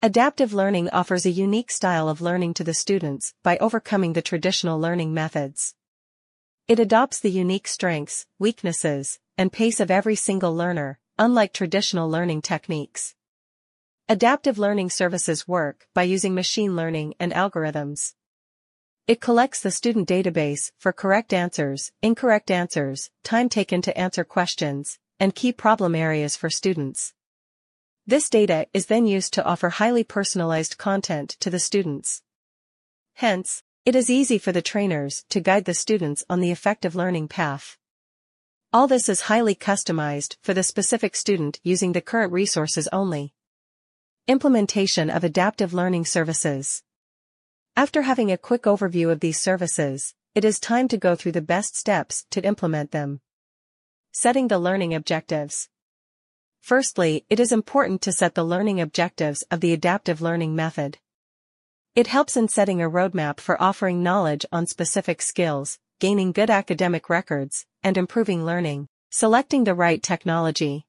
Adaptive learning offers a unique style of learning to the students by overcoming the traditional learning methods. It adopts the unique strengths, weaknesses, and pace of every single learner, unlike traditional learning techniques. Adaptive learning services work by using machine learning and algorithms. It collects the student database for correct answers, incorrect answers, time taken to answer questions, and key problem areas for students. This data is then used to offer highly personalized content to the students. Hence, it is easy for the trainers to guide the students on the effective learning path. All this is highly customized for the specific student using the current resources only. Implementation of adaptive learning services. After having a quick overview of these services, it is time to go through the best steps to implement them. Setting the learning objectives. Firstly, it is important to set the learning objectives of the adaptive learning method. It helps in setting a roadmap for offering knowledge on specific skills, gaining good academic records, and improving learning, selecting the right technology.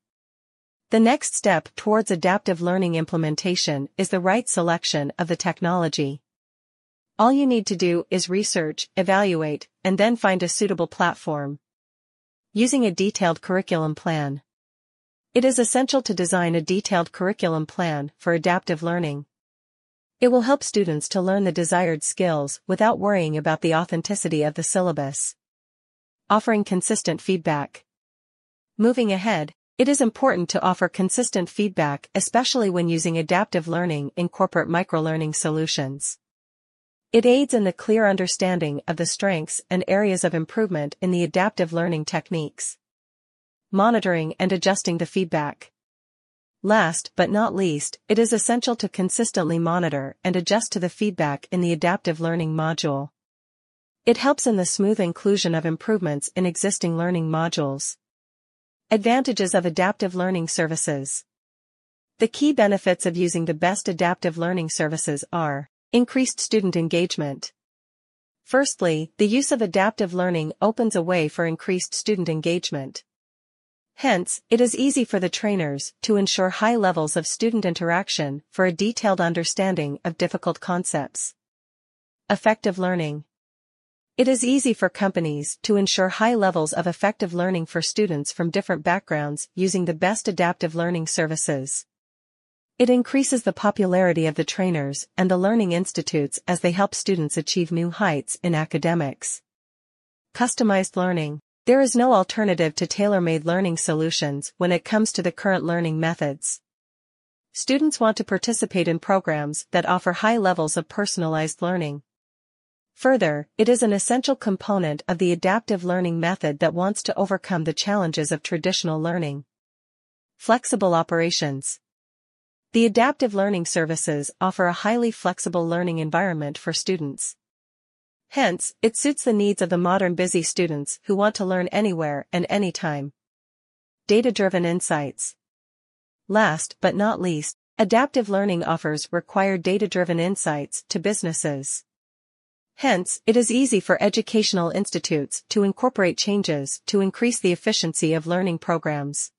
The next step towards adaptive learning implementation is the right selection of the technology. All you need to do is research, evaluate, and then find a suitable platform. Using a detailed curriculum plan. It is essential to design a detailed curriculum plan for adaptive learning. It will help students to learn the desired skills without worrying about the authenticity of the syllabus. Offering consistent feedback. Moving ahead, it is important to offer consistent feedback especially when using adaptive learning in corporate microlearning solutions. It aids in the clear understanding of the strengths and areas of improvement in the adaptive learning techniques. Monitoring and adjusting the feedback. Last but not least, it is essential to consistently monitor and adjust to the feedback in the adaptive learning module. It helps in the smooth inclusion of improvements in existing learning modules. Advantages of adaptive learning services. The key benefits of using the best adaptive learning services are Increased student engagement. Firstly, the use of adaptive learning opens a way for increased student engagement. Hence, it is easy for the trainers to ensure high levels of student interaction for a detailed understanding of difficult concepts. Effective learning. It is easy for companies to ensure high levels of effective learning for students from different backgrounds using the best adaptive learning services. It increases the popularity of the trainers and the learning institutes as they help students achieve new heights in academics. Customized learning. There is no alternative to tailor-made learning solutions when it comes to the current learning methods. Students want to participate in programs that offer high levels of personalized learning. Further, it is an essential component of the adaptive learning method that wants to overcome the challenges of traditional learning. Flexible operations. The adaptive learning services offer a highly flexible learning environment for students. Hence, it suits the needs of the modern busy students who want to learn anywhere and anytime. Data-driven insights. Last but not least, adaptive learning offers required data-driven insights to businesses. Hence, it is easy for educational institutes to incorporate changes to increase the efficiency of learning programs.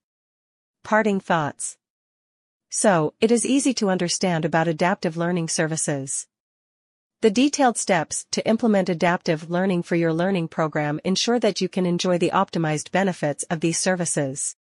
Parting thoughts. So, it is easy to understand about adaptive learning services. The detailed steps to implement adaptive learning for your learning program ensure that you can enjoy the optimized benefits of these services.